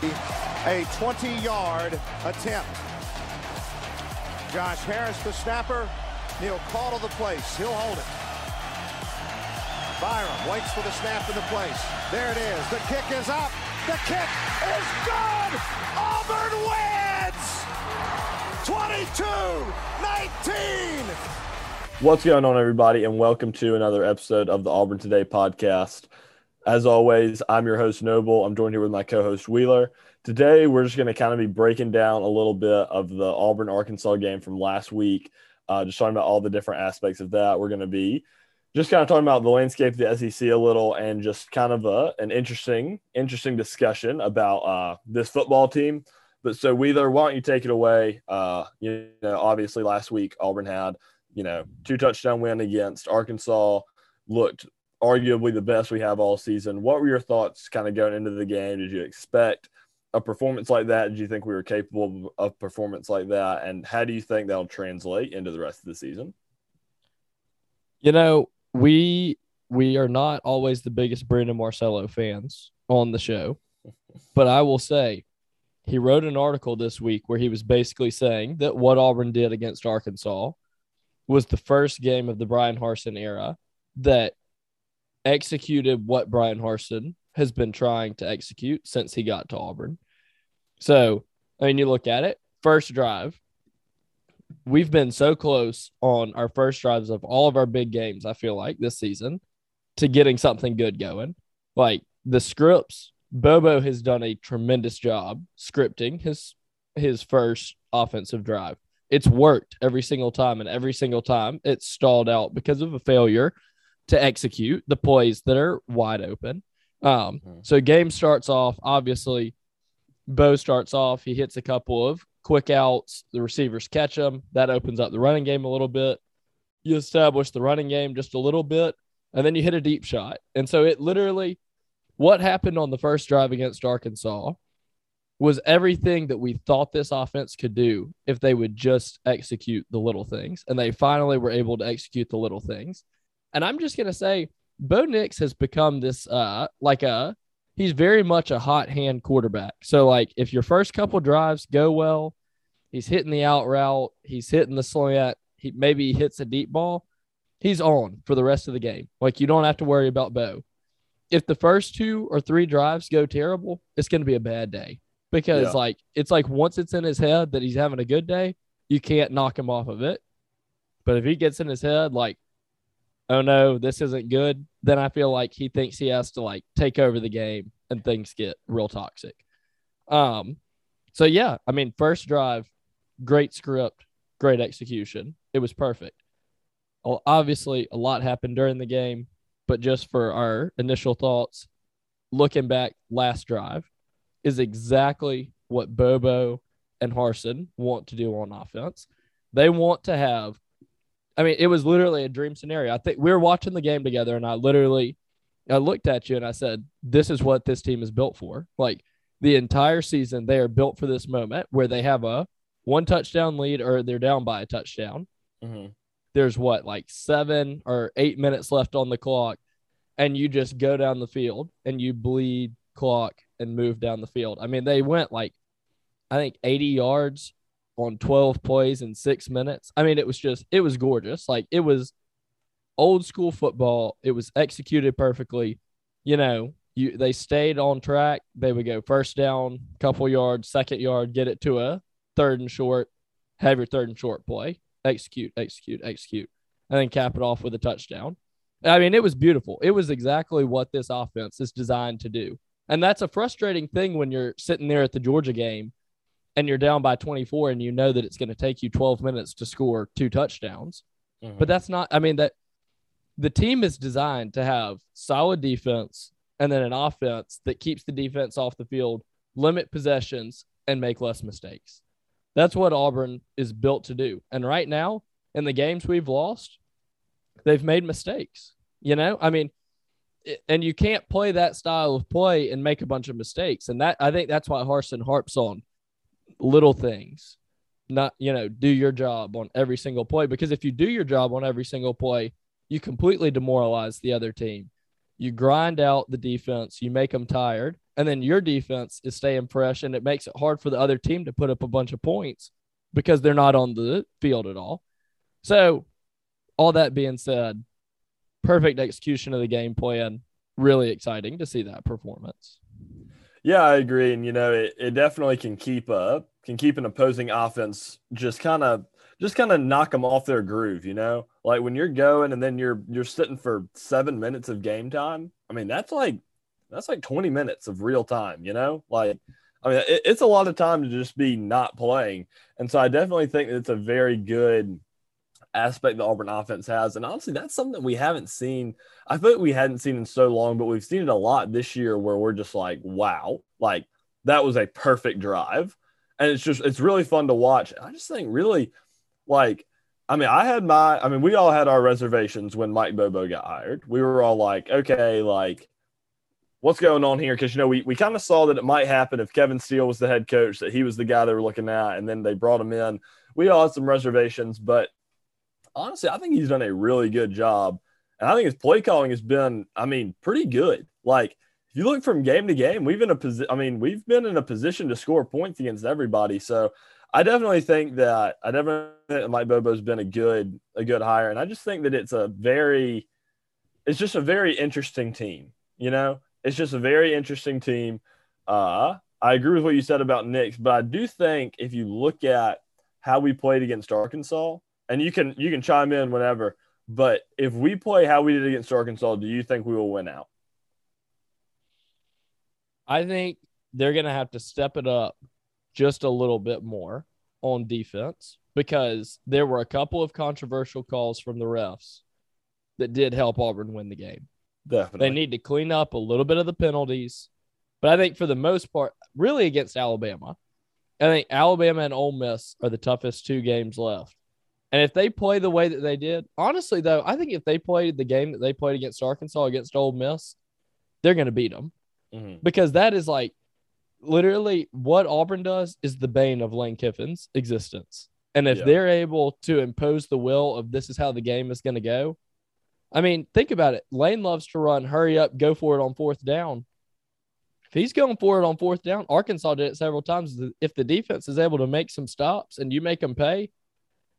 A 20-yard attempt. Josh Harris, the snapper. Neil Caudle the place. He'll hold it. Byrum waits for the snap in the place. There it is. The kick is up. The kick is good. Auburn wins. 22-19. What's going on, everybody, and welcome to another episode of the Auburn Today podcast. As always, I'm your host, Noble. I'm joined here with my co host, Wheeler. Today, we're just going to kind of be breaking down a little bit of the Auburn Arkansas game from last week, uh, just talking about all the different aspects of that. We're going to be just kind of talking about the landscape of the SEC a little and just kind of a, an interesting, interesting discussion about uh, this football team. But so, Wheeler, why don't you take it away? Uh, you know, obviously, last week, Auburn had, you know, two touchdown win against Arkansas, looked arguably the best we have all season. What were your thoughts kind of going into the game? Did you expect a performance like that? Did you think we were capable of performance like that? And how do you think that'll translate into the rest of the season? You know, we we are not always the biggest Brandon Marcello fans on the show, but I will say he wrote an article this week where he was basically saying that what Auburn did against Arkansas was the first game of the Brian Harsin era that executed what Brian Harsin has been trying to execute since he got to Auburn. So, I mean, you look at it, first drive, we've been so close on our first drives of all of our big games, I feel like this season, to getting something good going. Like the scripts, Bobo has done a tremendous job scripting his his first offensive drive. It's worked every single time, and every single time it's stalled out because of a failure to execute the plays that are wide open. Um, mm-hmm. So game starts off. Obviously, Bo starts off. He hits a couple of quick outs. The receivers catch him. That opens up the running game a little bit. You establish the running game just a little bit, and then you hit a deep shot. And so it literally, what happened on the first drive against Arkansas was everything that we thought this offense could do if they would just execute the little things. And they finally were able to execute the little things. And I'm just going to say, Bo Nix has become this uh like a he's very much a hot hand quarterback. So like if your first couple drives go well, he's hitting the out route, he's hitting the slant, he maybe he hits a deep ball, he's on for the rest of the game. Like you don't have to worry about Bo. If the first two or three drives go terrible, it's going to be a bad day because yeah. like it's like once it's in his head that he's having a good day, you can't knock him off of it. But if he gets in his head like oh no, this isn't good, then I feel like he thinks he has to like take over the game and things get real toxic. Um, so yeah, I mean, first drive, great script, great execution. It was perfect. Well, obviously, a lot happened during the game, but just for our initial thoughts, looking back, last drive is exactly what Bobo and Harsin want to do on offense. They want to have I mean, it was literally a dream scenario. I think we were watching the game together, and I literally, I looked at you and I said, "This is what this team is built for." Like the entire season, they are built for this moment where they have a one touchdown lead or they're down by a touchdown. Mm-hmm. There's what like seven or eight minutes left on the clock, and you just go down the field and you bleed clock and move down the field. I mean, they went like I think 80 yards on 12 plays in six minutes. I mean, it was just, it was gorgeous. Like it was old school football. It was executed perfectly. You know, you they stayed on track. They would go first down, couple yards, second yard, get it to a third and short, have your third and short play, execute, execute, execute, and then cap it off with a touchdown. I mean, it was beautiful. It was exactly what this offense is designed to do. And that's a frustrating thing when you're sitting there at the Georgia game and you're down by 24 and you know that it's going to take you 12 minutes to score two touchdowns. Mm-hmm. But that's not, I mean, that the team is designed to have solid defense and then an offense that keeps the defense off the field, limit possessions, and make less mistakes. That's what Auburn is built to do. And right now, in the games we've lost, they've made mistakes. You know, I mean, and you can't play that style of play and make a bunch of mistakes. And that I think that's why Harsin harps on little things, not you know, do your job on every single play. Because if you do your job on every single play, you completely demoralize the other team. You grind out the defense, you make them tired, and then your defense is staying fresh, and it makes it hard for the other team to put up a bunch of points because they're not on the field at all. So, all that being said, perfect execution of the game plan. Really exciting to see that performance. Yeah, I agree. And you know, it, it definitely can keep up, can keep an opposing offense just kind of just kind of knock them off their groove, you know? Like when you're going and then you're you're sitting for 7 minutes of game time. I mean, that's like that's like 20 minutes of real time, you know? Like I mean, it, it's a lot of time to just be not playing. And so I definitely think that it's a very good aspect the Auburn offense has. And honestly, that's something we haven't seen. I like we hadn't seen in so long, but we've seen it a lot this year where we're just like, wow, like that was a perfect drive. And it's just, it's really fun to watch. I just think really like, I mean, I had my, I mean, we all had our reservations when Mike Bobo got hired. We were all like, okay, like, what's going on here? Because, you know, we, we kind of saw that it might happen if Kevin Steele was the head coach, that he was the guy they were looking at. And then they brought him in. We all had some reservations, but honestly, I think he's done a really good job. And I think his play calling has been, I mean, pretty good. Like, if you look from game to game, we've been a position. I mean, we've been in a position to score points against everybody. So I definitely think that I definitely think Mike Bobo's been a good a good hire, and I just think that it's a very, it's just a very interesting team. You know, it's just a very interesting team. Uh, I agree with what you said about Nix, but I do think if you look at how we played against Arkansas, and you can you can chime in whenever. But if we play how we did against Arkansas, do you think we will win out? I think they're going to have to step it up just a little bit more on defense because there were a couple of controversial calls from the refs that did help Auburn win the game. Definitely. They need to clean up a little bit of the penalties. But I think for the most part, really against Alabama, I think Alabama and Ole Miss are the toughest two games left. And if they play the way that they did, honestly, though, I think if they played the game that they played against Arkansas, against Ole Miss, they're going to beat them mm-hmm. because that is like literally what Auburn does is the bane of Lane Kiffin's existence. And if yeah. they're able to impose the will of this is how the game is going to go, I mean, think about it. Lane loves to run, hurry up, go for it on fourth down. If he's going for it on fourth down, Arkansas did it several times. If the defense is able to make some stops and you make them pay,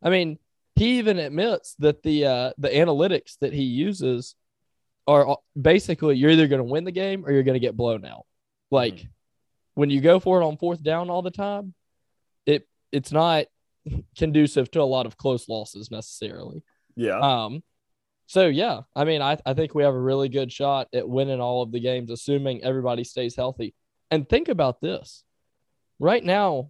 I mean, he even admits that the uh, the analytics that he uses are basically you're either going to win the game or you're going to get blown out. Like mm-hmm. when you go for it on fourth down all the time, it it's not conducive to a lot of close losses necessarily. Yeah. Um. So yeah, I mean, I I think we have a really good shot at winning all of the games, assuming everybody stays healthy. And think about this: right now,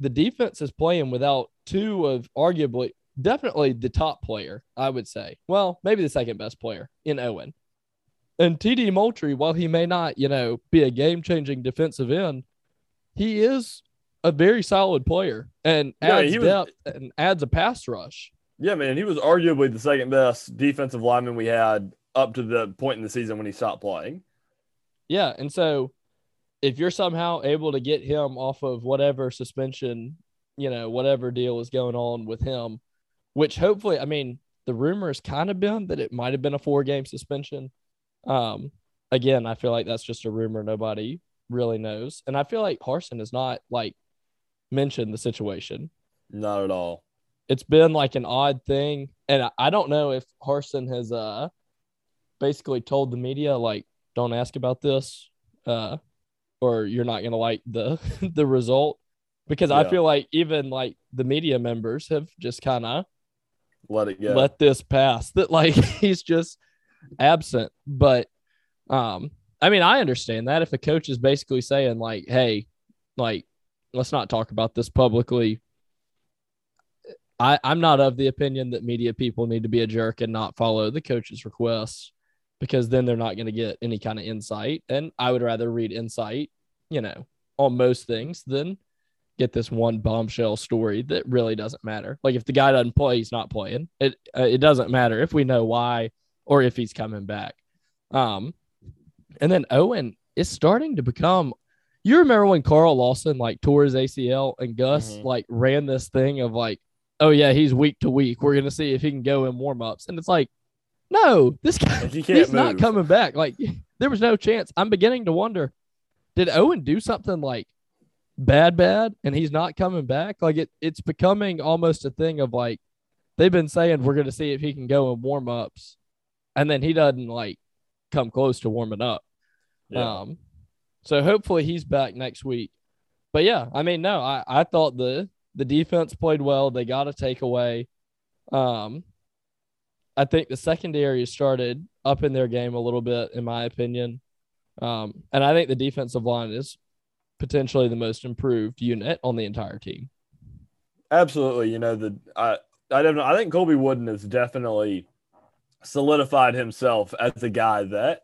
the defense is playing without two of arguably, definitely the top player, I would say. Well, maybe the second best player in Owen. And TD Moultry, while he may not, you know, be a game changing defensive end, he is a very solid player and adds yeah, depth was, and adds a pass rush. Yeah, man, he was arguably the second best defensive lineman we had up to the point in the season when he stopped playing. Yeah, and so if you're somehow able to get him off of whatever suspension, you know, whatever deal is going on with him, which hopefully, I mean, the rumor has kind of been that it might have been a four game suspension. Um, again, I feel like that's just a rumor. Nobody really knows. And I feel like Harsin has not like mentioned the situation. Not at all. It's been like an odd thing. And I don't know if Harsin has uh basically told the media like don't ask about this. Uh or you're not gonna like the the result because yeah. I feel like even like the media members have just kind of let it go, let this pass. That like he's just absent. But um, I mean, I understand that if a coach is basically saying like, "Hey, like, let's not talk about this publicly." I, I'm not of the opinion that media people need to be a jerk and not follow the coach's requests because then they're not going to get any kind of insight. And I would rather read insight, you know, on most things than get this one bombshell story that really doesn't matter. Like if the guy doesn't play, he's not playing. It uh, it doesn't matter if we know why or if he's coming back. Um, and then Owen is starting to become. You remember when Carl Lawson like tore his ACL and Gus Mhm. like ran this thing of like, oh yeah, he's week to week. We're gonna see if he can go in warm ups, and it's like, no, this guy Like, he can't he's not coming back. Like there was no chance. I'm beginning to wonder, did Owen do something like bad, bad, and he's not coming back? Like it, it's becoming almost a thing of like they've been saying we're going to see if he can go in warm ups, and then he doesn't like come close to warming up. Yeah. Um, so hopefully he's back next week. But yeah, I mean, no, I, I thought the the defense played well. They got a takeaway. Um, I think the secondary started up in their game a little bit, in my opinion. Um, and I think the defensive line is potentially the most improved unit on the entire team. Absolutely. You know, the I I don't know. I think Colby Wooden has definitely solidified himself as a guy that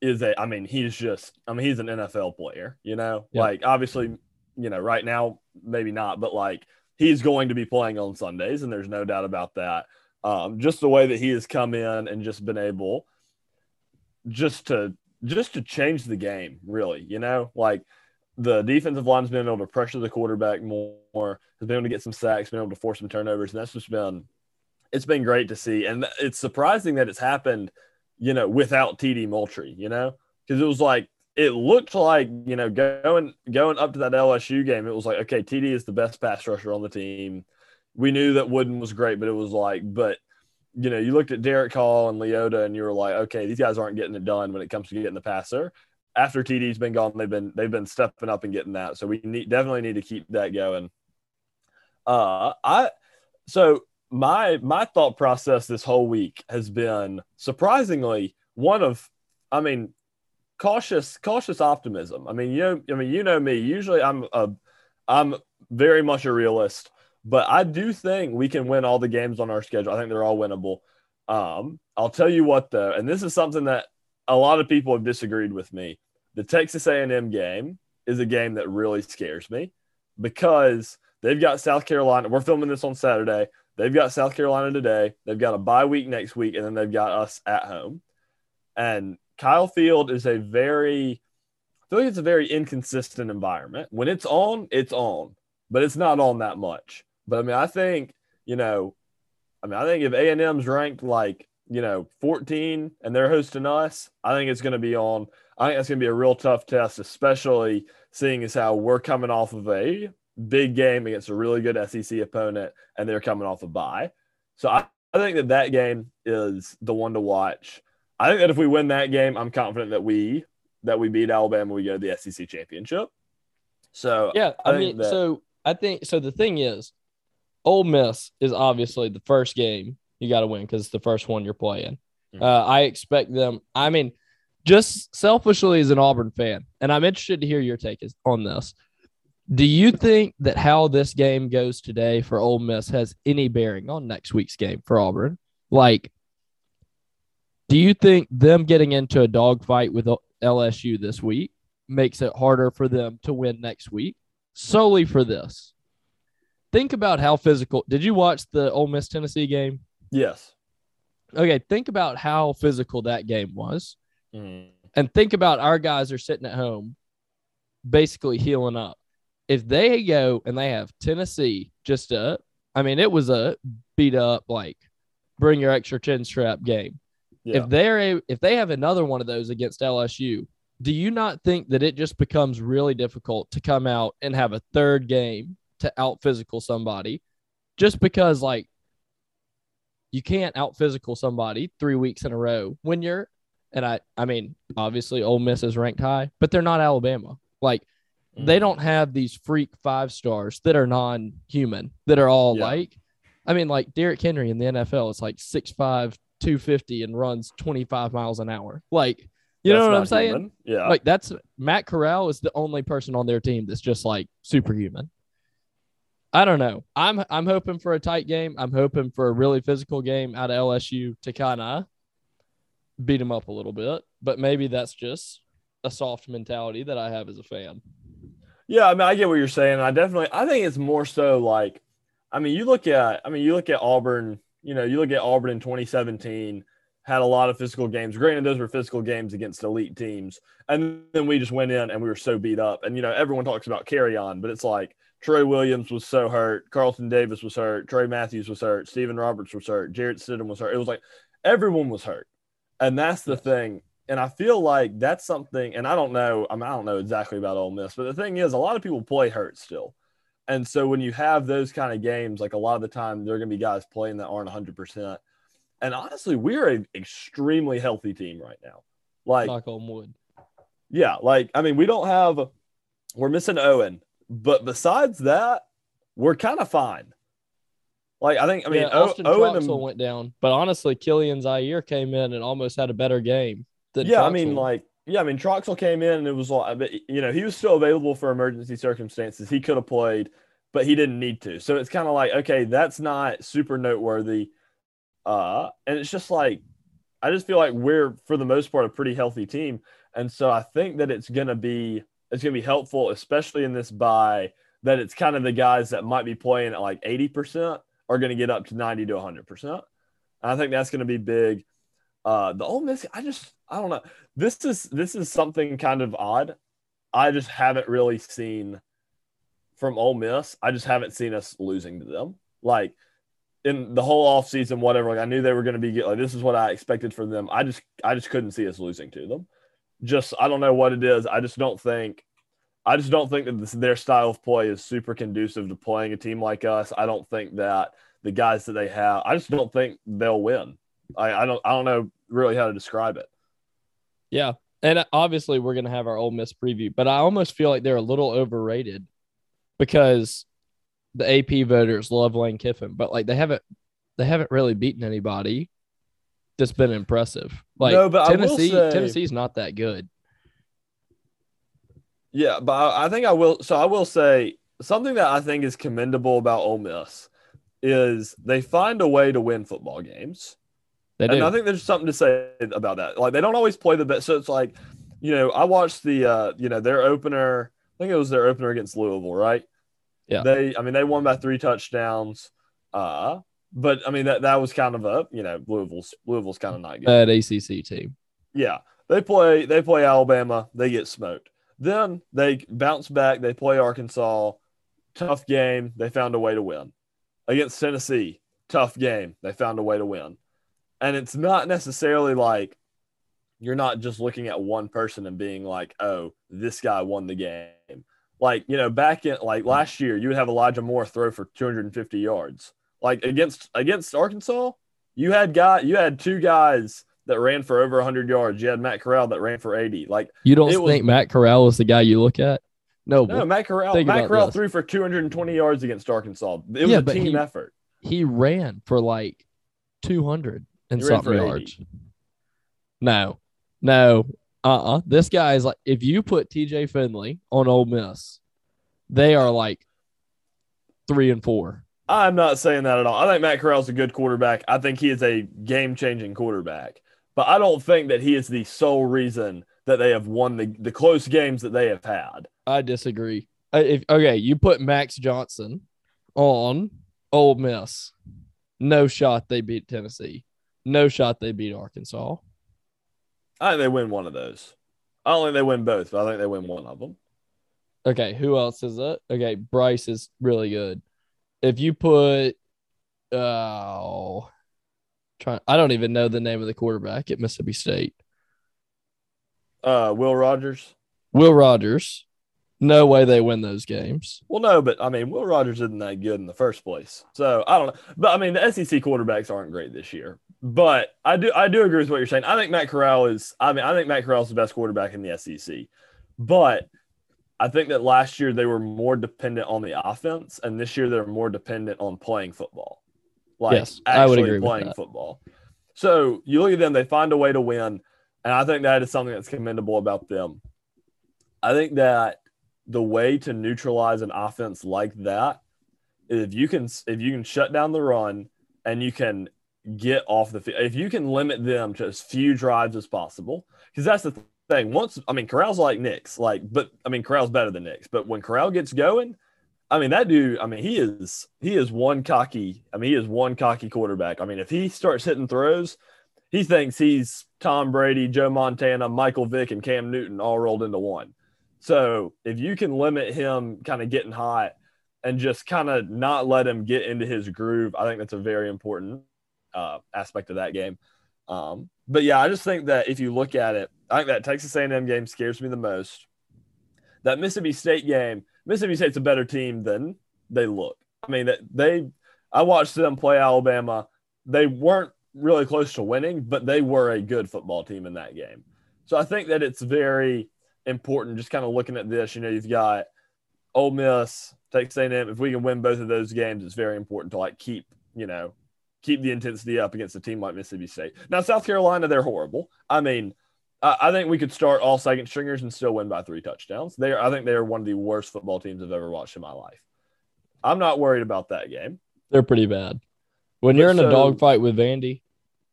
is a I mean, he's just I mean, he's an NFL player, you know? Yeah. Like obviously, you know, right now, maybe not, but like he's going to be playing on Sundays, and there's no doubt about that. Um, just the way that he has come in and just been able just to just to change the game, really, you know, like the defensive line's been able to pressure the quarterback more, has been able to get some sacks, been able to force some turnovers, and that's just been it's been great to see. And it's surprising that it's happened, you know, without TD Moultry, you know, because it was like it looked like you know going going up to that LSU game, it was like okay, TD is the best pass rusher on the team. We knew that Wooden was great, but it was like, but you know, you looked at Derick Hall and Leota, and you were like, okay, these guys aren't getting it done when it comes to getting the passer. After TD's been gone, they've been they've been stepping up and getting that. So we need definitely need to keep that going. Uh, I so my my thought process this whole week has been surprisingly one of, I mean, cautious cautious optimism. I mean, you know, I mean, you know me. Usually, I'm a I'm very much a realist, but I do think we can win all the games on our schedule. I think they're all winnable. Um, I'll tell you what though, and this is something that a lot of people have disagreed with me. The Texas A&M game is a game that really scares me because they've got South Carolina. We're filming this on Saturday. They've got South Carolina today. They've got a bye week next week, and then they've got us at home. And Kyle Field is a very, I feel like it's a very inconsistent environment. When it's on, it's on, but it's not on that much. But I mean, I think you know, I mean, I think if A and M's ranked like you know 14 and they're hosting us, I think it's going to be on. I think it's going to be a real tough test, especially seeing as how we're coming off of a big game against a really good SEC opponent, and they're coming off a bye. So I, I think that that game is the one to watch. I think that if we win that game, I'm confident that we that we beat Alabama, we go to the SEC championship. So Yeah, I I, mean, that- so I think so. The thing is, Ole Miss is obviously the first game you got to win because it's the first one you're playing. Mhm. Uh, I expect them. I mean, just selfishly as an Auburn fan, and I'm interested to hear your take is, on this. Do you think that how this game goes today for Ole Miss has any bearing on next week's game for Auburn? Like, do you think them getting into a dogfight with LSU this week makes it harder for them to win next week solely for this? Think about how physical. Did you watch the Ole Miss Tennessee game? Yes, Okay, think about how physical that game was, Mhm. and think about our guys are sitting at home, basically healing up. If they go and they have Tennessee, just a, I mean, it was a beat up like bring your extra chin strap game. yeah. If they're a, if they have another one of those against LSU, do you not think that it just becomes really difficult to come out and have a third game to out physical somebody, just because like you can't out physical somebody three weeks in a row when you're and I I mean obviously Ole Miss is ranked high, but they're not Alabama. Like they Mhm. don't have these freak five stars that are non-human that are all Yeah. like I mean like Derrick Henry in the NFL is like 6'5 250 and runs 25 miles an hour. Like you know what I'm not saying? Yeah. Like that's Matt Corral is the only person on their team that's just like superhuman. I don't know. I'm I'm hoping for a tight game. I'm hoping for a really physical game out of LSU to kind of beat them up a little bit. But maybe that's just a soft mentality that I have as a fan. Yeah, I mean, I get what you're saying. I definitely, I think it's more so like, I mean, you look at, I mean, you look at Auburn. You know, you look at Auburn in 2017 had a lot of physical games. Granted, those were physical games against elite teams, and then we just went in and we were so beat up. And you know, everyone talks about Kerryon, but it's like Troy Williams was so hurt, Carlton Davis was hurt, Tray Matthews was hurt, Stephen Roberts was hurt, Jarrett Stidham was hurt. It was like everyone was hurt, and that's the thing. And I feel like that's something, and I don't know, I, mean, I don't know exactly about Ole Miss, but the thing is, a lot of people play hurt still. And so when you have those kind of games, like a lot of the time, there are going to be guys playing that aren't 100%. And honestly, we're an extremely healthy team right now. Like, Knock on wood. yeah, like, I mean, we don't have, we're missing Owen, but besides that, we're kind of fine. Like, I think, I mean, yeah, O- Austin Owen, Troxell and, went down, but honestly, Kilian Zierer came in and almost had a better game. Than yeah, I mean, like, yeah, I mean, Troxell came in and it was like, you know, he was still available for emergency circumstances. He could have played, but he didn't need to. So it's kind of like, okay, that's not super noteworthy. Uh, and it's just like, I just feel like we're, for the most part, a pretty healthy team. And so I think that it's going to be, it's going to be helpful, especially in this buy, that it's kind of the guys that might be playing at like 80% are going to get up to 90 to 100%. I think that's going to be big. Uh, the Ole Miss, I just, I don't know. This is this is something kind of odd. I just haven't really seen from Ole Miss. I just haven't seen us losing to them. Like in the whole offseason, whatever. Like I knew they were going to be like this is what I expected from them. I just I just couldn't see us losing to them. Just I don't know what it is. I just don't think. I just don't think that this, their style of play is super conducive to playing a team like us. I don't think that the guys that they have. I just don't think they'll win. I, I don't I don't know really how to describe it. yeah, and obviously we're gonna have our Ole Miss preview, but I almost feel like they're a little overrated because the AP voters love Lane Kiffin, but like they haven't they haven't really beaten anybody that's been impressive. Like No, but Tennessee, say- Tennessee's not that good. Yeah, but I, I think I will. So I will say something that I think is commendable about Ole Miss is they find a way to win football games. They do. And I think there's something to say about that. Like they don't always play the best. So it's like, you know, I watched the, uh, you know, their opener. I think it was their opener against Louisville, right? Yeah. They, I mean, they won by three touchdowns. Uh, but I mean that that was kind of a, you know, Louisville's Louisville's kind of not good. Bad ACC team. Yeah, they play they play Alabama, they get smoked. Then they bounce back, they play Arkansas, tough game, they found a way to win. Against Tennessee, tough game, they found a way to win. And it's not necessarily like you're not just looking at one person and being like, "Oh, this guy won the game." Like, you know, back in like last year, you would have Elijah Moore throw for 250 yards. Like against against Arkansas, you had guy you had two guys that ran for over 100 yards. You had Matt Corral that ran for 80. Like, You don't It was- think Matt Corral is the guy you look at? No, no, Matt Corral, Matt Corral this. threw for 220 yards against Arkansas. It was Yeah, a but team he- effort. he ran for like 200 and something for 80. yards. No, no, uh uh This guy is like, if you put TJ Finley on Ole Miss, they are like three and four. I'm not saying that at all. I think Matt Corral's a good quarterback. I think he is a game changing quarterback. But I don't think that he is the sole reason that they have won the, the close games that they have had. I disagree. If okay, you put Max Johnson on Ole Miss, no shot they beat Tennessee. No shot they beat Arkansas. I think they win one of those. I don't think they win both, but I think they win one of them. Okay, who else is it? Okay, Bryce is really good. If you put oh trying I don't even know the name of the quarterback at Mississippi State. Uh, Will Rogers. Will Rogers. No way they win those games. Well, no, but I mean, Will Rogers isn't that good in the first place. So I don't know. But I mean, the SEC quarterbacks aren't great this year. But I do I do agree with what you're saying. I think Matt Corral is I mean, I think Matt Corral is the best quarterback in the SEC. But I think that last year they were more dependent on the offense, and this year they're more dependent on playing football. Like Yes, I would actually agree playing football. So you look at them, they find a way to win. And I think that is something that's commendable about them. I think that the way to neutralize an offense like that is if you can if you can shut down the run and you can get off the field if you can limit them to as few drives as possible because that's the thing. Once I mean Corral's like Nix, like, but I mean Corral's better than Nix. But when Corral gets going, I mean that dude. I mean he is he is one cocky. I mean he is one cocky quarterback. I mean if he starts hitting throws, he thinks he's Tom Brady, Joe Montana, Michael Vick, and Cam Newton all rolled into one. So if you can limit him kind of getting hot and just kind of not let him get into his groove, I think that's a very important uh, aspect of that game. Um, but yeah, I just think that if you look at it, I think that Texas A&M game scares me the most. That Mississippi State game, Mississippi State's a better team than they look. I mean, they, I watched them play Alabama. They weren't really close to winning, but they were a good football team in that game. So I think that it's very important just kind of looking at this. You know, you've got Ole Miss, Texas A&M. If we can win both of those games, it's very important to like keep, you know, keep the intensity up against a team like Mississippi State. Now, South Carolina, they're horrible. I mean, I think we could start all second stringers and still win by three touchdowns. They are, I think they are one of the worst football teams I've ever watched in my life. I'm not worried about that game. They're pretty bad. When you're in so, a dogfight with Vandy,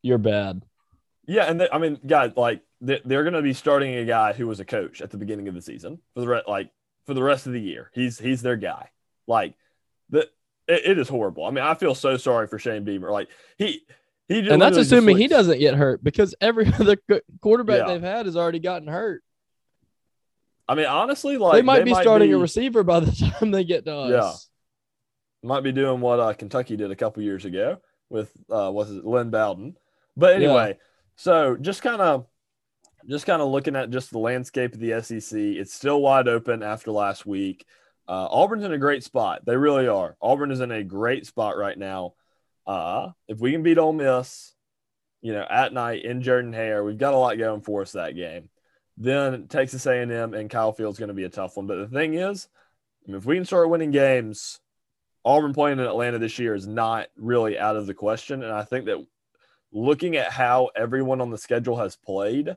you're bad. Yeah, and they, I mean, guys, like they're going to be starting a guy who was a coach at the beginning of the season for the re- like for the rest of the year. He's he's their guy. Like the it, it is horrible. I mean, I feel so sorry for Shane Beamer. Like he he and that's assuming he doesn't get hurt because every other quarterback yeah. they've had has already gotten hurt. I mean, honestly, like they might they be might starting be, a receiver by the time they get to us. Yeah, might be doing what uh, Kentucky did a couple years ago with uh, was it Lynn Bowden. But anyway, yeah. so just kind of just kind of looking at just the landscape of the SEC, it's still wide open after last week. Uh, Auburn's in a great spot. They really are. Auburn is in a great spot right now. Uh, if we can beat Ole Miss, you know, at night in Jordan Hare, we've got a lot going for us that game. Then Texas A&M and Kyle Field's going to be a tough one. But the thing is, I mean, if we can start winning games, Auburn playing in Atlanta this year is not really out of the question. And I think that looking at how everyone on the schedule has played,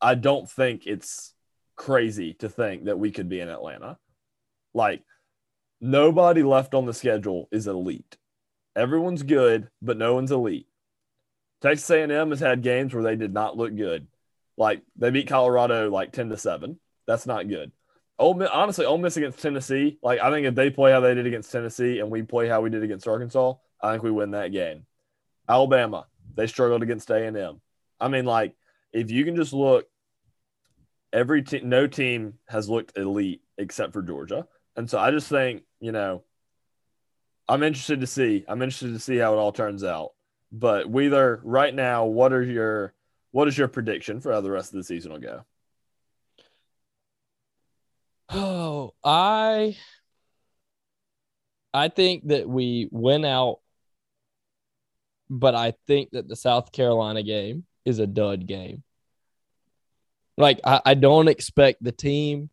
I don't think it's crazy to think that we could be in Atlanta. Like nobody left on the schedule is elite. Everyone's good, but no one's elite. Texas A&M has had games where they did not look good. Like they beat Colorado like 10 to 7. That's not good. Ole Miss, honestly, Ole Miss against Tennessee, like I think if they play how they did against Tennessee and we play how we did against Arkansas, I think we win that game. Alabama, they struggled against A&M. I mean, like if you can just look, every team, no team has looked elite except for Georgia. And so I just think, you know, I'm interested to see. I'm interested to see how it all turns out. But Wheeler, right now, what are your what is your prediction for how the rest of the season will go? Oh, I I think that we win out, but I think that the South Carolina game is a dud game. Like I, I don't expect the team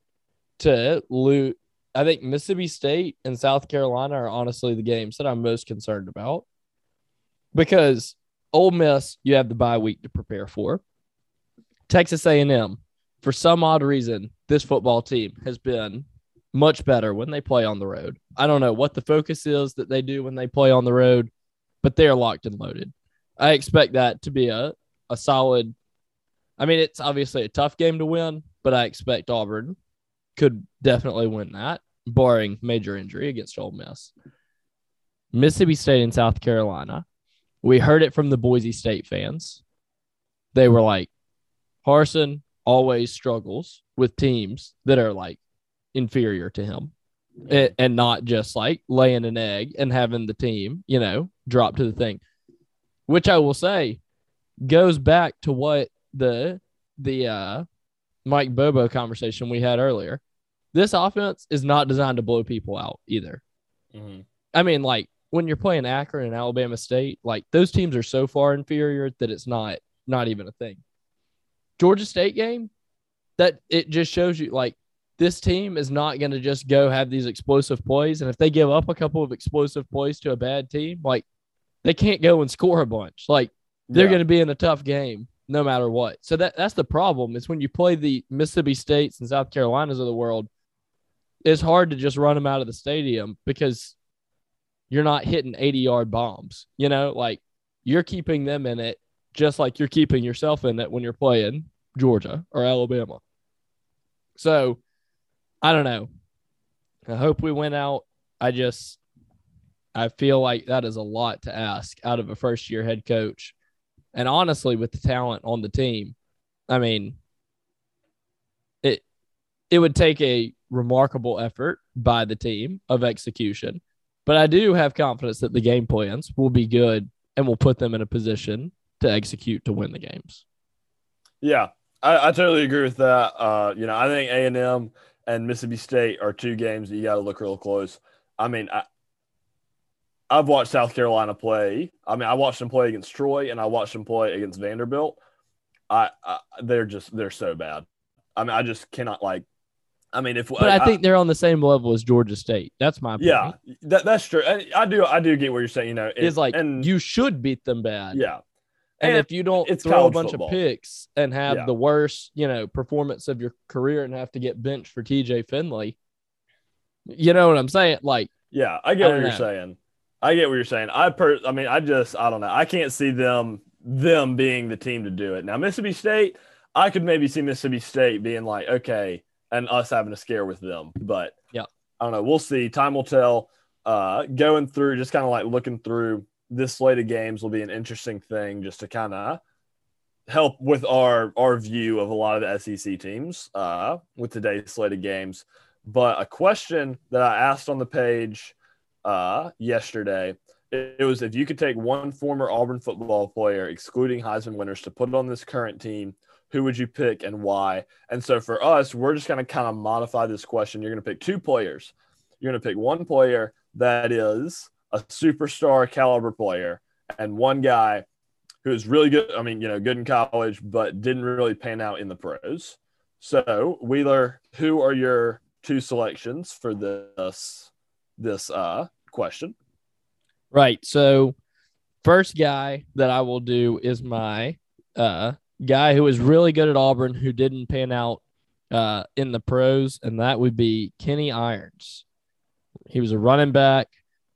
to loot. I think Mississippi State and South Carolina are honestly the games that I'm most concerned about because Ole Miss you have the bye week to prepare for. Texas A&M, for some odd reason, this football team has been much better when they play on the road. I don't know what the focus is that they do when they play on the road, but they're locked and loaded. I expect that to be a, a solid. I mean, it's obviously a tough game to win, but I expect Auburn could definitely win that barring major injury against Ole Miss. Mississippi State and South Carolina. We heard it from the Boise State fans. They were like, Harsin always struggles with teams that are like inferior to him and, and not just like laying an egg and having the team, you know, drop to the thing, which I will say goes back to what the, the, uh, Mike Bobo conversation we had earlier this offense is not designed to blow people out either. Mm-hmm. I mean, like when you're playing Akron and Alabama State, like those teams are so far inferior that it's not not even a thing. Georgia State game, that it just shows you like this team is not going to just go have these explosive plays, and if they give up a couple of explosive plays to a bad team, like they can't go and score a bunch. Like they're yeah. going to be in a tough game no matter what. So that that's the problem is when you play the Mississippi States and South Carolinas of the world it's hard to just run them out of the stadium because you're not hitting 80 yard bombs. You know, like you're keeping them in it just like you're keeping yourself in it when you're playing Georgia or Alabama. So I don't know. I hope we went out. I just I feel like that is a lot to ask out of a first year head coach. And honestly, with the talent on the team, I mean, it it would take a remarkable effort by the team of execution. But I do have confidence that the game plans will be good and will put them in a position to execute to win the games. Yeah, I, I totally agree with that. Uh, you know, I think A and M and Mississippi State are two games that you got to look real close. I mean, I, I've watched South Carolina play. I mean, I watched them play against Troy, and I watched them play against Vanderbilt. I, I they're just they're so bad. I mean, I just cannot like. I mean, if but I, I think they're on the same level as Georgia State. That's my point. Yeah, that, that's true. And I do I do get what you're saying. You know, it, it's like and you should beat them bad. Yeah, and, and if you don't throw a bunch football. of picks and have yeah. the worst, you know, performance of your career and have to get benched for TJ Finley, you know what I'm saying? Like, yeah, I get I what you're know. saying. I get what you're saying. I per, I mean, I just, I don't know. I can't see them, them being the team to do it. Now, Mississippi State, I could maybe see Mississippi State being like, okay, and us having a scare with them. But yeah, I don't know. We'll see. Time will tell. Uh, going through, just kind of like looking through this slate of games will be an interesting thing just to kind of help with our our view of a lot of the SEC teams uh, with today's slate of games. But a question that I asked on the page uh, yesterday, it, it was if you could take one former Auburn football player, excluding Heisman winners, to put on this current team, who would you pick and why? And so for us, we're just going to kind of modify this question. You're going to pick two players. You're going to pick one player that is a superstar caliber player and one guy who's really good. I mean, you know, good in college, but didn't really pan out in the pros. So, Wheeler, who are your two selections for this this uh question? Right. So, first guy that I will do is my uh guy who was really good at Auburn who didn't pan out uh in the pros, and that would be Kenny Irons. He was a running back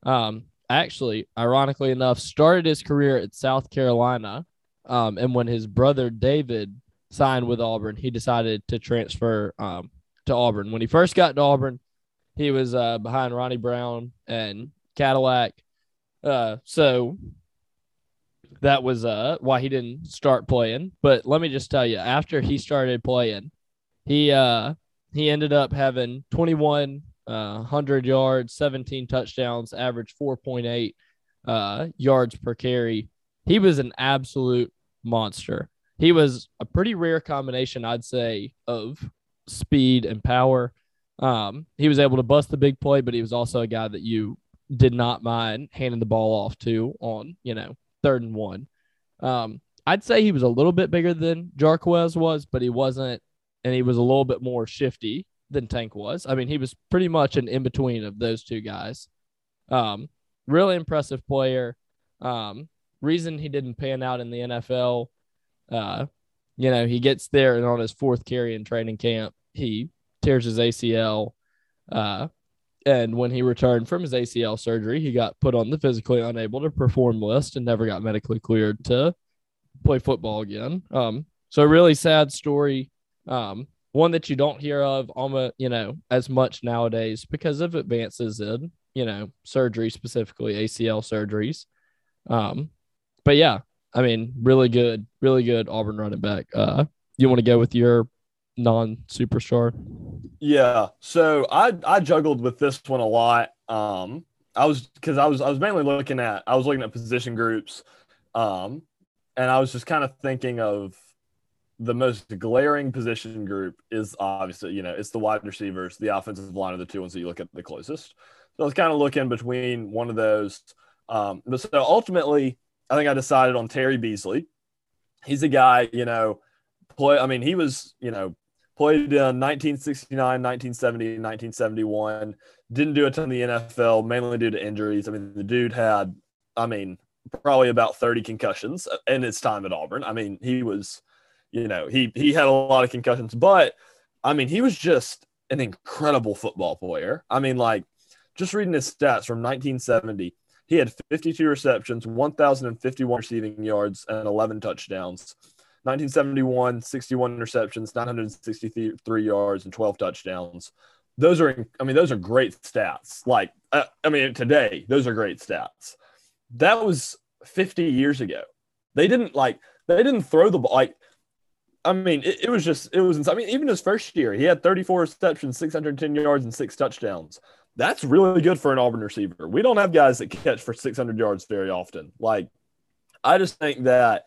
um, actually, ironically enough, started his career at South Carolina. Um, and when his brother David signed with Auburn, he decided to transfer um, to Auburn. When he first got to Auburn, he was uh, behind Ronnie Brown and Cadillac. Uh, so that was uh, why he didn't start playing. But let me just tell you, after he started playing, he uh, he ended up having 21 uh, 100 yards, 17 touchdowns, average 4.8 uh, yards per carry. He was an absolute monster. He was a pretty rare combination, I'd say, of speed and power. Um, he was able to bust the big play, but he was also a guy that you did not mind handing the ball off to on, you know, third and one. Um, I'd say he was a little bit bigger than Jarquez was, but he wasn't, and he was a little bit more shifty than Tank was. I mean, he was pretty much an in between of those two guys. Um, really impressive player. Um, reason he didn't pan out in the NFL, uh, you know, he gets there and on his fourth carry in training camp, he tears his ACL. Uh, and when he returned from his ACL surgery, he got put on the physically unable to perform list and never got medically cleared to play football again. Um, so a really sad story. Um, one that you don't hear of almost you know as much nowadays because of advances in you know surgery specifically acl surgeries um but yeah i mean really good really good auburn running back uh you want to go with your non superstar yeah so i i juggled with this one a lot um i was because i was i was mainly looking at i was looking at position groups um and i was just kind of thinking of the most glaring position group is obviously, you know, it's the wide receivers. The offensive line are the two ones that you look at the closest. So I was kind of looking between one of those. Um, but so ultimately, I think I decided on Terry Beasley. He's a guy, you know, play. I mean, he was, you know, played in 1969, 1970, 1971. Didn't do a ton in the NFL, mainly due to injuries. I mean, the dude had, I mean, probably about 30 concussions uh, in his time at Auburn. I mean, he was you know, he he had a lot of concussions, but I mean, he was just an incredible football player. I mean, like just reading his stats from 1970, he had 52 receptions, 1,051 receiving yards, and 11 touchdowns. 1971, 61 interceptions, 963 yards, and 12 touchdowns. Those are, I mean, those are great stats. Like, uh, I mean, today, those are great stats. That was 50 years ago. They didn't like, they didn't throw the ball. Like, I mean, it, it was just, it was, I mean, even his first year, he had 34 receptions, 610 yards, and six touchdowns. That's really good for an Auburn receiver. We don't have guys that catch for 600 yards very often. Like, I just think that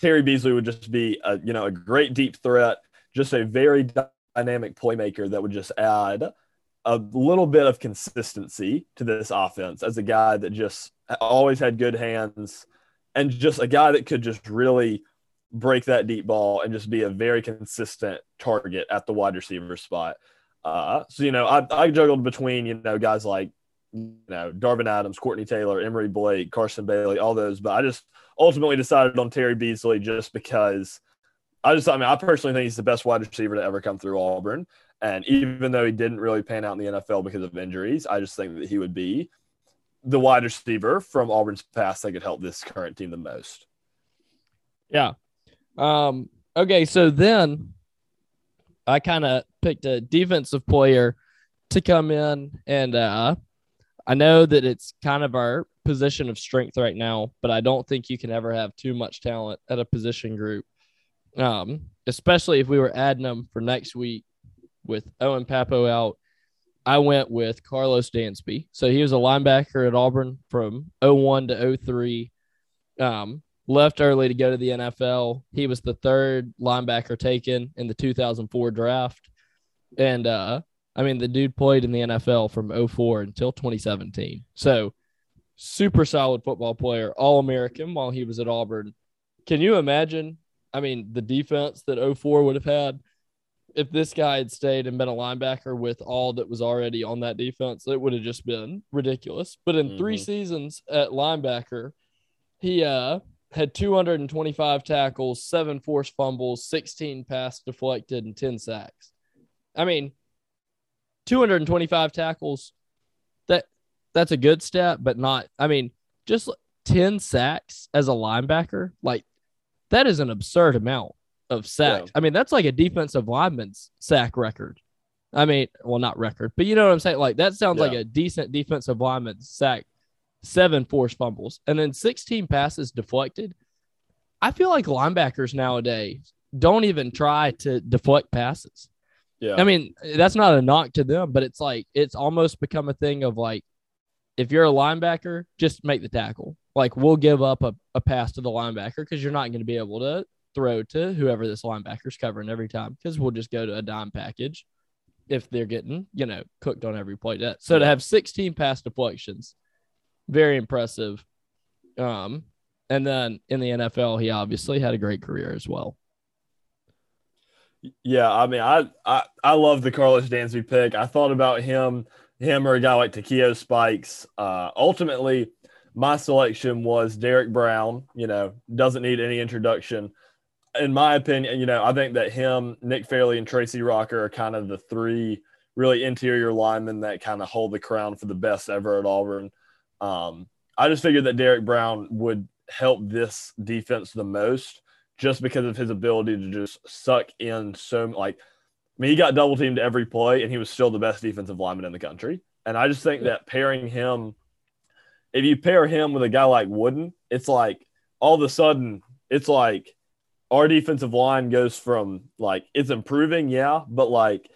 Terry Beasley would just be a you know a great deep threat, just a very dynamic playmaker that would just add a little bit of consistency to this offense as a guy that just always had good hands and just a guy that could just really break that deep ball and just be a very consistent target at the wide receiver spot. Uh, so you know, I, I juggled between you know guys like you know Darvin Adams, Courtney Taylor, Emory Blake, Carson Bailey, all those, but I just ultimately decided on Terry Beasley just because I just, I mean, I personally think he's the best wide receiver to ever come through Auburn. And even though he didn't really pan out in the NFL because of injuries, I just think that he would be the wide receiver from Auburn's past that could help this current team the most. Yeah. Um, okay. So then I kind of picked a defensive player to come in. And uh, I know that it's kind of our position of strength right now, but I don't think you can ever have too much talent at a position group. Um, especially if we were adding them for next week with Owen Pappoe out. I went with Karlos Dansby. So he was a linebacker at Auburn from 01 to 03. Um, left early to go to the NFL. He was the third linebacker taken in the 2004 draft. And uh, I mean, the dude played in the NFL from 04 until 2017. So super solid football player, all American while he was at Auburn. Can you imagine? I mean, the defense that 04 would have had if this guy had stayed and been a linebacker with all that was already on that defense, it would have just been ridiculous. But in mm-hmm. three seasons at linebacker, he uh, had 225 tackles, seven forced fumbles, 16 pass deflected, and 10 sacks. I mean, 225 tackles That that's a good stat, but not. I mean, just ten sacks as a linebacker, like that is an absurd amount of sacks. Yeah. I mean, that's like a defensive lineman's sack record. I mean, well, not record, but you know what I'm saying. Like that sounds yeah. like a decent defensive lineman's sack. Seven forced fumbles and then 16 passes deflected. I feel like linebackers nowadays don't even try to deflect passes. Yeah. I mean, that's not a knock to them, but it's like it's almost become a thing of like if you're a linebacker, just make the tackle. Like we'll give up a, a pass to the linebacker because you're not going to be able to throw to whoever this linebacker's covering every time because we'll just go to a dime package if they're getting, you know, cooked on every play. That so to have 16 pass deflections, very impressive. Um, and then in the NFL, he obviously had a great career as well. Yeah, I mean, I I, I love the Karlos Dansby pick. I thought about him him or a guy like Takeo Spikes. Uh, ultimately, my selection was Derrick Brown. You know, doesn't need any introduction. In my opinion, you know, I think that him, Nick Fairley, and Tracy Rocker are kind of the three really interior linemen that kind of hold the crown for the best ever at Auburn. Um, I just figured that Derrick Brown would help this defense the most just because of his ability to just suck in so like – I mean, he got double teamed every play, and he was still the best defensive lineman in the country. And I just think yeah. that pairing him, if you pair him with a guy like Wooden, it's like all of a sudden, it's like our defensive line goes from like it's improving, yeah, but like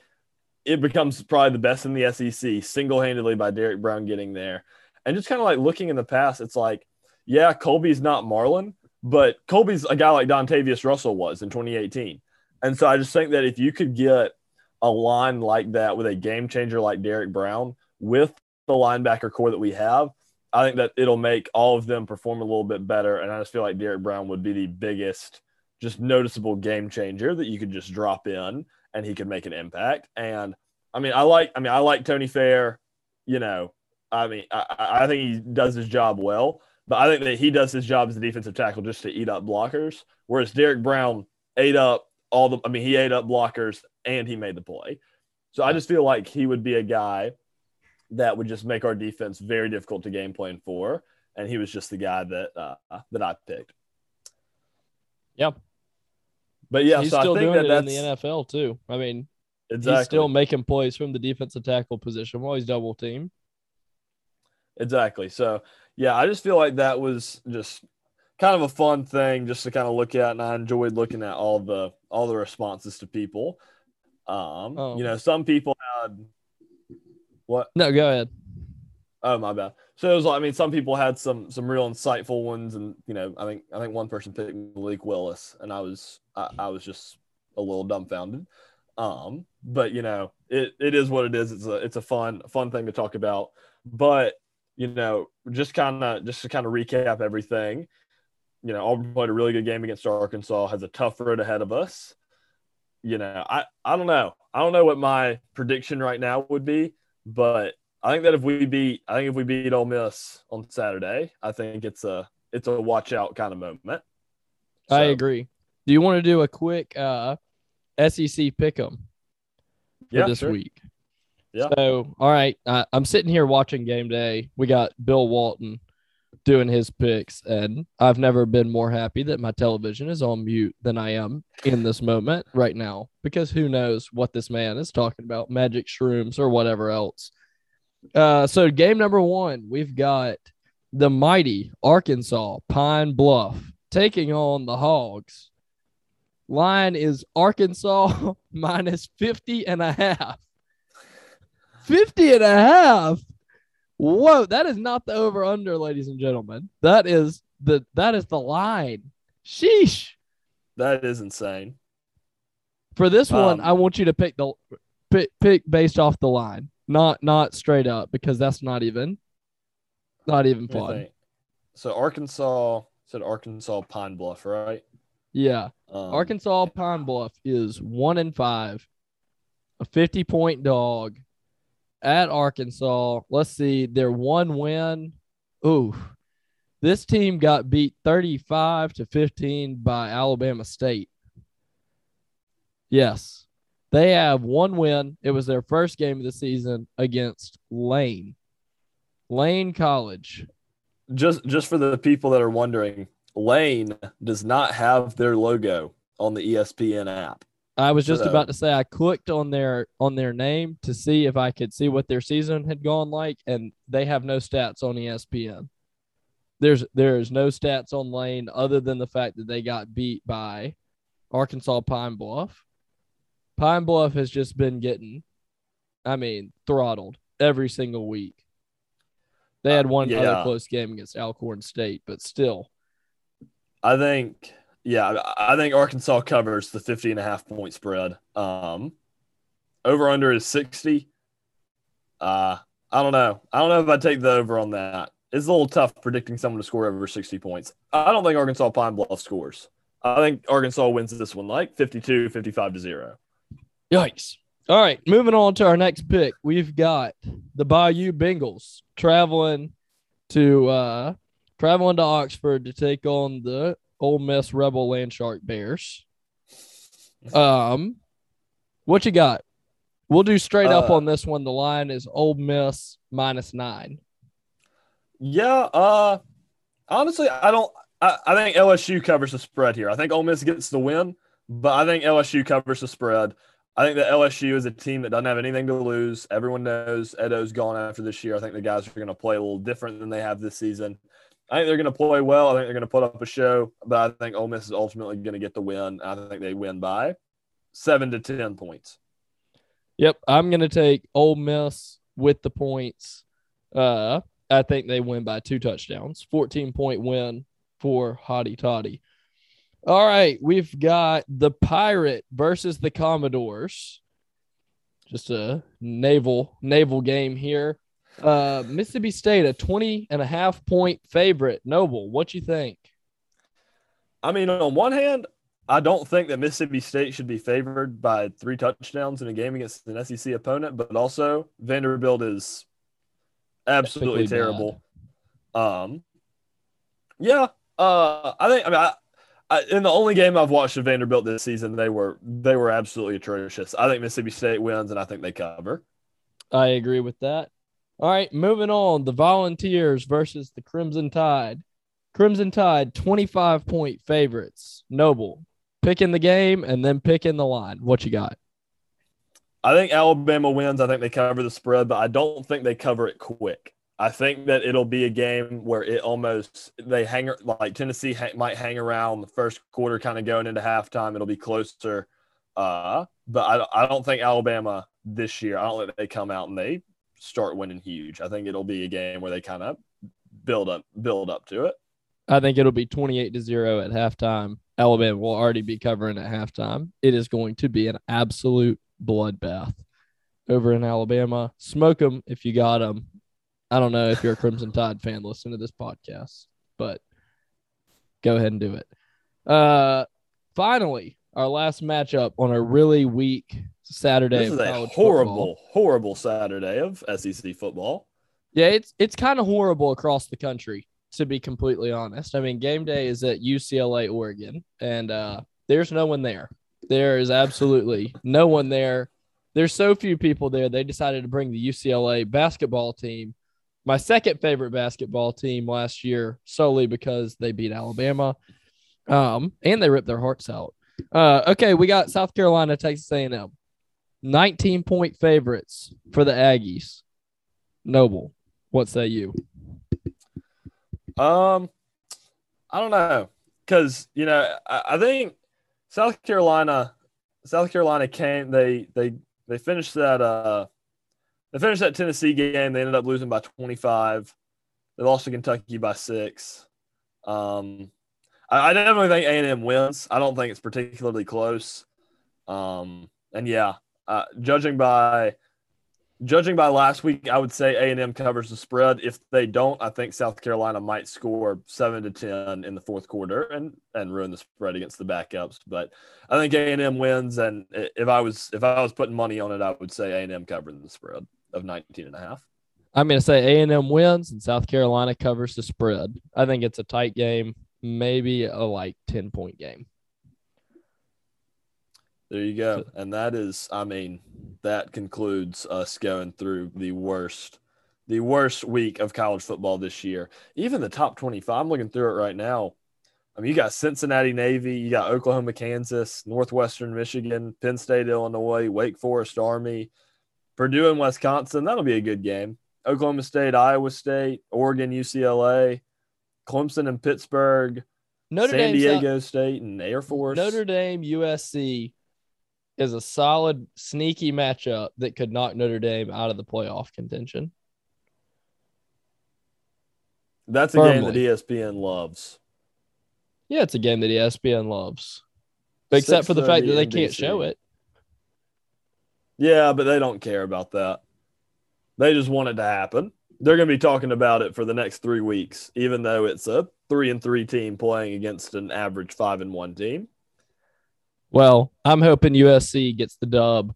it becomes probably the best in the SEC single handedly by Derrick Brown getting there. And just kind of like looking in the past, it's like, yeah, Colby's not Marlon, but Colby's a guy like Dontavius Russell was in 2018. And so I just think that if you could get a line like that with a game changer like Derrick Brown with the linebacker core that we have, I think that it'll make all of them perform a little bit better. And I just feel like Derrick Brown would be the biggest, just noticeable game changer that you could just drop in and he could make an impact. And I mean, I like, I mean, I like Tony Fair, you know, I mean, I, I think he does his job well, but I think that he does his job as a defensive tackle just to eat up blockers, whereas Derrick Brown ate up all the I mean, he ate up blockers and he made the play. So I just feel like he would be a guy that would just make our defense very difficult to game plan for. And he was just the guy that uh, that I picked. Yep. but yeah, he's so still I think doing that it in the NFL too. I mean, exactly he's still making plays from the defensive tackle position while he's double team. exactly. So yeah, I just feel like that was just kind of a fun thing just to kind of look at, and I enjoyed looking at all the all the responses to people. Um, Oh. you know, some people had what No, go ahead. Oh my bad. So it was like I mean, some people had some some real insightful ones, and you know, I think I think one person picked Malik Willis, and I was I, I was just a little dumbfounded. Um, but you know, it, it is what it is. It's a it's a fun fun thing to talk about. But you know, just kind of just to kind of recap everything. You know, Auburn played a really good game against Arkansas. Has a tough road ahead of us. You know, I I don't know. I don't know what my prediction right now would be, but I think that if we beat, I think if we beat Ole Miss on Saturday, I think it's a it's a watch out kind of moment. I agree. Do you want to do a quick uh, SEC pick 'em for Yeah, this sure. week? Yeah. So, all right, uh, I'm sitting here watching game day. We got Bill Walton doing his picks, and I've never been more happy that my television is on mute than I am in this moment right now because who knows what this man is talking about magic shrooms or whatever else. Uh, so, game number one, we've got the mighty Arkansas Pine Bluff taking on the Hogs. Line is Arkansas minus 50 and a half. 50 and a half. Whoa, that is not the over under, ladies and gentlemen. That is the that is the line. Sheesh. that is insane. For this one, Um, I want you to pick the pick, pick based off the line, not not straight up because that's not even not even fun. So Arkansas said Arkansas Pine Bluff, right? Yeah. Um, Arkansas Pine Bluff is one and five, a 50 point dog at Arkansas. Let's see, their one win. Ooh, this team got beat 35 to 15 by Alabama State. Yes, they have one win. It was their first game of the season against Lane, Lane College. Just just for the people that are wondering, Lane does not have their logo on the ESPN app. I was just So- about to say I clicked on their on their name to see if I could see what their season had gone like, and they have no stats on ESPN. There's there's no stats on Lane other than the fact that they got beat by Arkansas Pine Bluff. Pine Bluff has just been getting, I mean, throttled every single week. They had Uh, one other close game against Alcorn State, but still, I think, yeah, I think Arkansas covers the 50 and a half point spread. Um, over under is 60. Uh, I don't know. I don't know if I take the over on that. It's a little tough predicting someone to score over 60 points. I don't think Arkansas Pine Bluff scores. I think Arkansas wins this one like 52, 55 to 0. Yikes. All right, moving on to our next pick. We've got the Bayou Bengals traveling to uh traveling to Oxford to take on the Ole Miss Rebel Landshark Bears. Um what you got? We'll do straight up Uh, on this one. The line is Ole Miss minus nine. Yeah. Uh, honestly, I don't. I, I think LSU covers the spread here. I think Ole Miss gets the win, but I think LSU covers the spread. I think that LSU is a team that doesn't have anything to lose. Everyone knows Edo's gone after this year. I think the guys are going to play a little different than they have this season. I think they're going to play well. I think they're going to put up a show, but I think Ole Miss is ultimately going to get the win. I think they win by seven to ten points. Yep, I'm gonna take Ole Miss with the points. Uh, I think they win by two touchdowns. 14 point win for Hotty Toddy. All right, we've got the Pirate versus the Commodores. Just a naval naval game here. Uh, Mississippi State a 20 and a half point favorite. Noble, what you think? I mean, on one hand, I don't think that Mississippi State should be favored by three touchdowns in a game against an SEC opponent, but also Vanderbilt is absolutely terrible. Um, yeah, uh, I think. I mean, I, I, in the only game I've watched of Vanderbilt this season, they were they were absolutely atrocious. I think Mississippi State wins, and I think they cover. I agree with that. All right, moving on. The Volunteers versus the Crimson Tide. Crimson Tide, 25 point favorites. Noble, picking the game and then picking the line. What you got? I think Alabama wins. I think they cover the spread, but I don't think they cover it quick. I think that it'll be a game where it almost they hang like Tennessee ha- might hang around the first quarter, kind of going into halftime. It'll be closer, uh, but I, I don't think Alabama this year. I don't think they come out and they start winning huge. I think it'll be a game where they kind of build up build up to it. I think it'll be 28 to 0 at halftime. Alabama will already be covering at halftime. It is going to be an absolute bloodbath over in Alabama. Smoke them if you got them. I don't know if you're a Crimson Tide fan, listen to this podcast, but go ahead and do it. Uh, finally, our last matchup on a really weak Saturday. This is a horrible, football. horrible Saturday of SEC football. Yeah, it's it's kind of horrible across the country to be completely honest. I mean, game day is at UCLA, Oregon, and uh, there's no one there. There is absolutely no one there. There's so few people there. They decided to bring the UCLA basketball team, my second favorite basketball team last year, solely because they beat Alabama, um, and they ripped their hearts out. Uh, okay, we got South Carolina, Texas A&M, 19 point favorites for the Aggies. Noble, what say you? Um, I don't know, because you know I, I, think South Carolina, South Carolina came. They they they finished that. Uh, they finished that Tennessee game. They ended up losing by twenty five. They lost to Kentucky by six. Um, I, definitely think A and M wins. I don't think it's particularly close. Um, and yeah, uh, judging by judging by last week, I would say A and M covers the spread. If they don't, I think South Carolina might score seven to ten in the fourth quarter and and ruin the spread against the backups. But I think A and M wins. And if I was if I was putting money on it, I would say A and M covering the spread of 19 and a half. I'm going to say A and M wins and South Carolina covers the spread. I think it's a tight game, maybe a like 10 point game. There you go. And that is, I mean, that concludes us going through the worst, the worst week of college football this year. Even the top 25, I'm looking through it right now. I mean, you got Cincinnati Navy, you got Oklahoma, Kansas, Northwestern Michigan, Penn State, Illinois, Wake Forest Army, Purdue and Wisconsin. That'll be a good game. Oklahoma State, Iowa State, Oregon, UCLA, Clemson and Pittsburgh, Notre San Dame, Diego State and Air Force. Notre Dame, USC, is a solid, sneaky matchup that could knock Notre Dame out of the playoff contention. That's a Firmly. game that ESPN loves. Yeah, it's a game that ESPN loves, except for the fact that they can't show it. Yeah, but they don't care about that. They just want it to happen. They're going to be talking about it for the next three weeks, even though it's a three and three team playing against an average five and one team. Well, I'm hoping USC gets the dub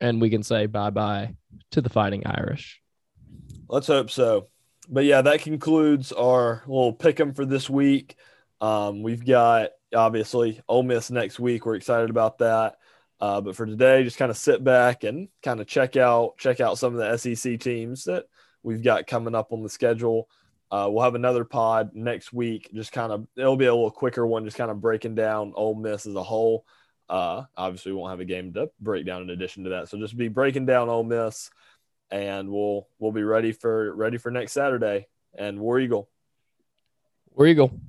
and we can say bye bye to the Fighting Irish. Let's hope so. But yeah, that concludes our little pick 'em for this week. Um, we've got obviously Ole Miss next week. We're excited about that. Uh, but for today, just kind of sit back and kind of check out check out some of the SEC teams that we've got coming up on the schedule. Uh, we'll have another pod next week. Just kind of, it'll be a little quicker one, just kind of breaking down Ole Miss as a whole. Uh, obviously, we won't have a game to break down in addition to that. So just be breaking down Ole Miss, and we'll we'll be ready for ready for next Saturday. And War Eagle. War Eagle.